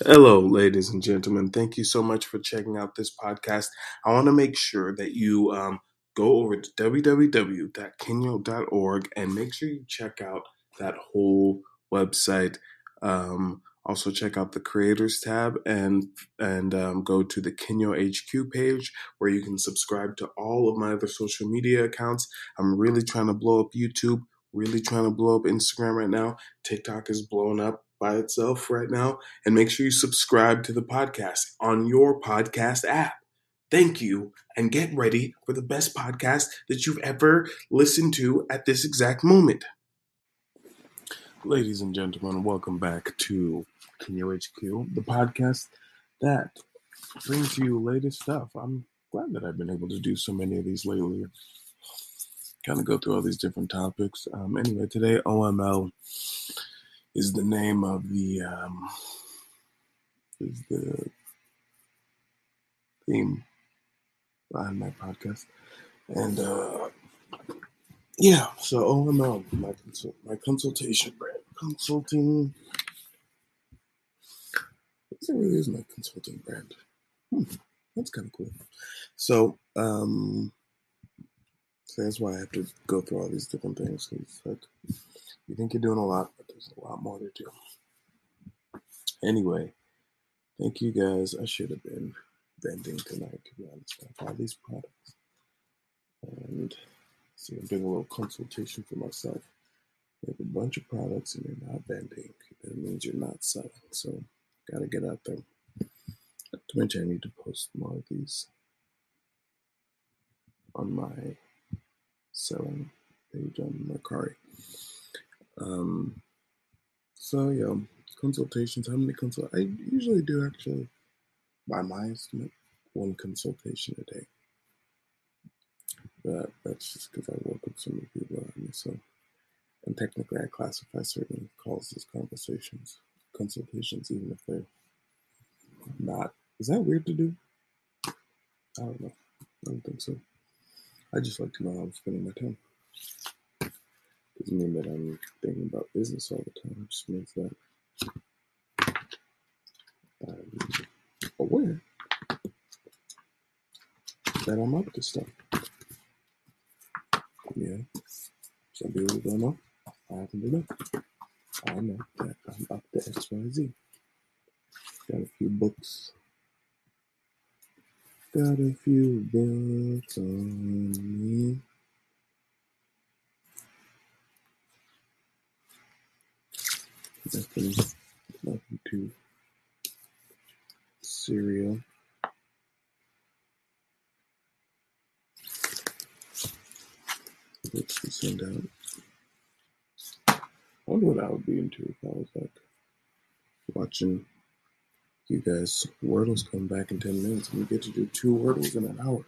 Hello, ladies and gentlemen. Thank you so much for checking out this podcast. I want to make sure that you um, go over to www.kenyo.org and make sure you check out that whole website. Um, also, check out the creators tab and and um, go to the Kenyo HQ page where you can subscribe to all of my other social media accounts. I'm really trying to blow up YouTube. Really trying to blow up Instagram right now. TikTok is blowing up by itself right now. And make sure you subscribe to the podcast on your podcast app. Thank you, and get ready for the best podcast that you've ever listened to at this exact moment. Ladies and gentlemen, welcome back to Kenyo HQ, the podcast that brings you latest stuff. I'm glad that I've been able to do so many of these lately. Kind of go through all these different topics. Um, anyway, today OML is the name of the um, is the theme behind my podcast, and uh, yeah, so OML, my consult, my consultation brand, consulting. This really is my consulting brand. Hmm, that's kind of cool. So, um, so that's why I have to go through all these different things. It's like you think you're doing a lot, but there's a lot more to do. Anyway, thank you guys. I should have been vending tonight, to be honest. I all these products. And see, I'm doing a little consultation for myself. You have a bunch of products and you're not vending. That means you're not selling. So, gotta get out there. Not to mention, I need to post more of these on my selling page on Mercari. Um, so yeah, consultations. How many consult? I usually do actually, by my estimate, one consultation a day. But that's just because I work with so many people around me. So, and technically, I classify certain calls as conversations, consultations, even if they're not. Is that weird to do? I don't know. I don't think so. I just like to know how I'm spending my time. Mean that I'm thinking about business all the time. Just means that I'm aware that I'm up to stuff. Yeah. Some people don't know. I happen to know. I know that I'm up to XYZ. Got a few books. Got a few books on me. Nothing, nothing too serial. To send out. I wonder what I would be into if I was like watching you guys Wordles come back in 10 minutes and we get to do two Wordles in an hour.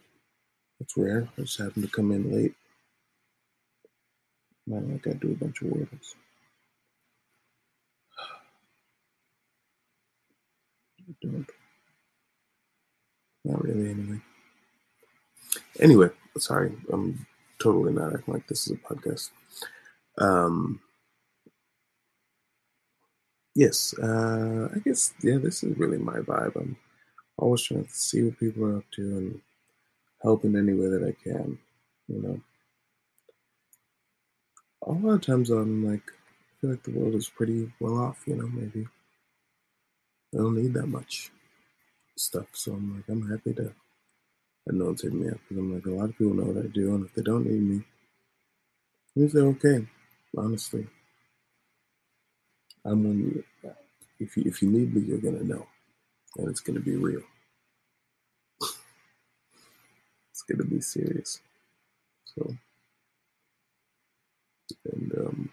That's rare. I just happened to come in late. Man, I gotta do a bunch of Wordles. Don't. Not really, anyway. Anyway, sorry, I'm totally not acting like this is a podcast. Um, yes, uh, I guess, yeah, this is really my vibe. I'm always trying to see what people are up to and help in any way that I can, you know. A lot of times I'm like, I feel like the world is pretty well off, you know, maybe. I don't need that much stuff, so I'm like, I'm happy to hitting me up because I'm like, a lot of people know what I do, and if they don't need me, they're okay, honestly. I'm you, if you, if you need me, you're gonna know, and it's gonna be real. it's gonna be serious. So, and um,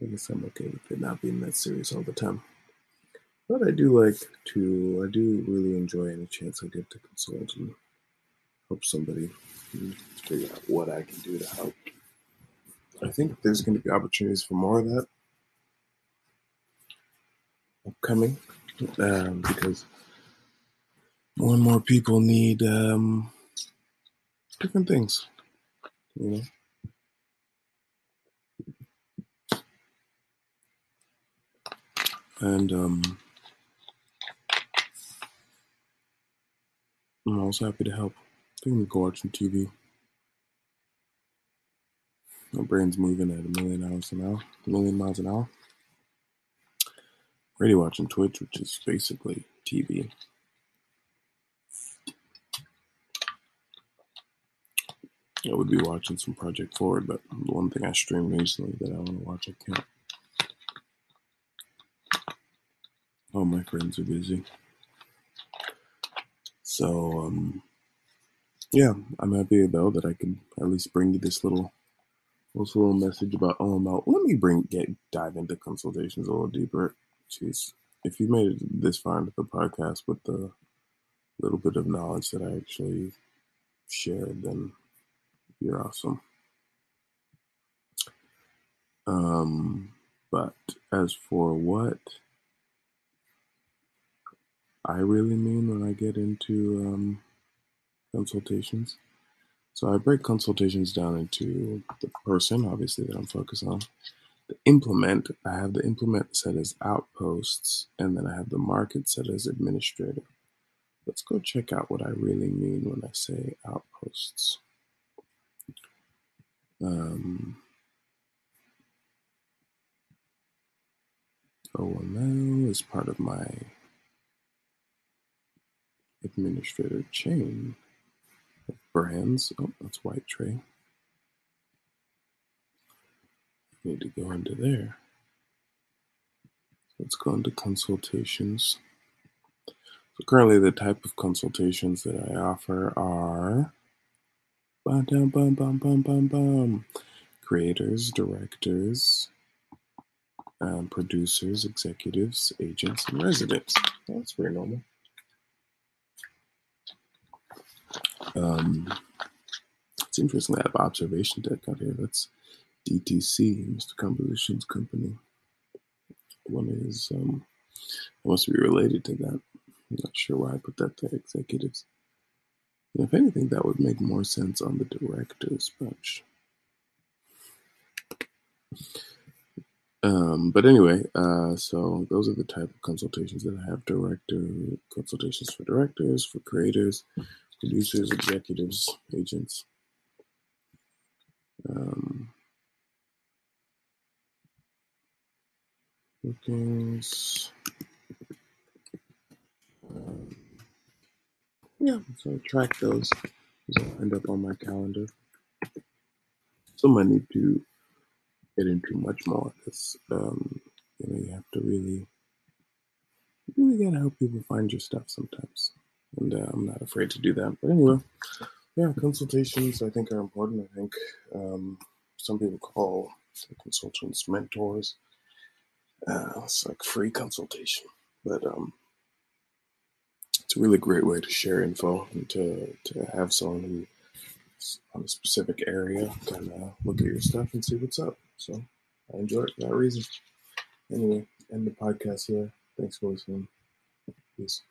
I guess I'm okay with it not being that serious all the time. But I do like to, I do really enjoy any chance I get to consult and help somebody figure out what I can do to help. I think there's going to be opportunities for more of that upcoming um, because more and more people need um, different things, you know. And um, I'm also happy to help. I think we go watch some TV. My brain's moving at a million hours an hour, a million miles an hour. Ready watching Twitch, which is basically TV. I would be watching some Project Forward, but the one thing I streamed recently that I want to watch, I can't. My friends are busy. So, um, yeah, I'm happy though that I can at least bring you this little, this little message about OML. Let me bring get dive into consultations a little deeper. Jeez, if you made it this far into the podcast with the little bit of knowledge that I actually shared, then you're awesome. Um, but as for what I really mean when I get into um, consultations, so I break consultations down into the person, obviously, that I'm focused on. The implement, I have the implement set as outposts, and then I have the market set as administrator. Let's go check out what I really mean when I say outposts. Um, OML is part of my administrator chain of brands. Oh, that's White Tray. Need to go into there. Let's go into consultations. So currently the type of consultations that I offer are bum, bum, bum, bum, bum, bum, creators, directors, um, producers, executives, agents, and residents. That's very normal. Um, it's interesting I have observation deck out here. That's DTC, Mr. Compositions Company. One is, um, must be related to that. I'm not sure why I put that to executives. And if anything, that would make more sense on the director's bunch. Um, but anyway, uh, so those are the type of consultations that I have director consultations for directors, for creators, producers, executives, agents. Um, bookings. Um, yeah, so I track those. Those will end up on my calendar. So I need to get into much more because um, you know you have to really, you really gotta help people find your stuff sometimes, and uh, I'm not afraid to do that. But anyway, yeah, consultations I think are important. I think um, some people call consultants mentors. Uh, it's like free consultation, but um, it's a really great way to share info and to to have someone who on a specific area kind of look at your stuff and see what's up. So I enjoy it for that reason. Anyway, end the podcast here. Thanks for listening. Peace.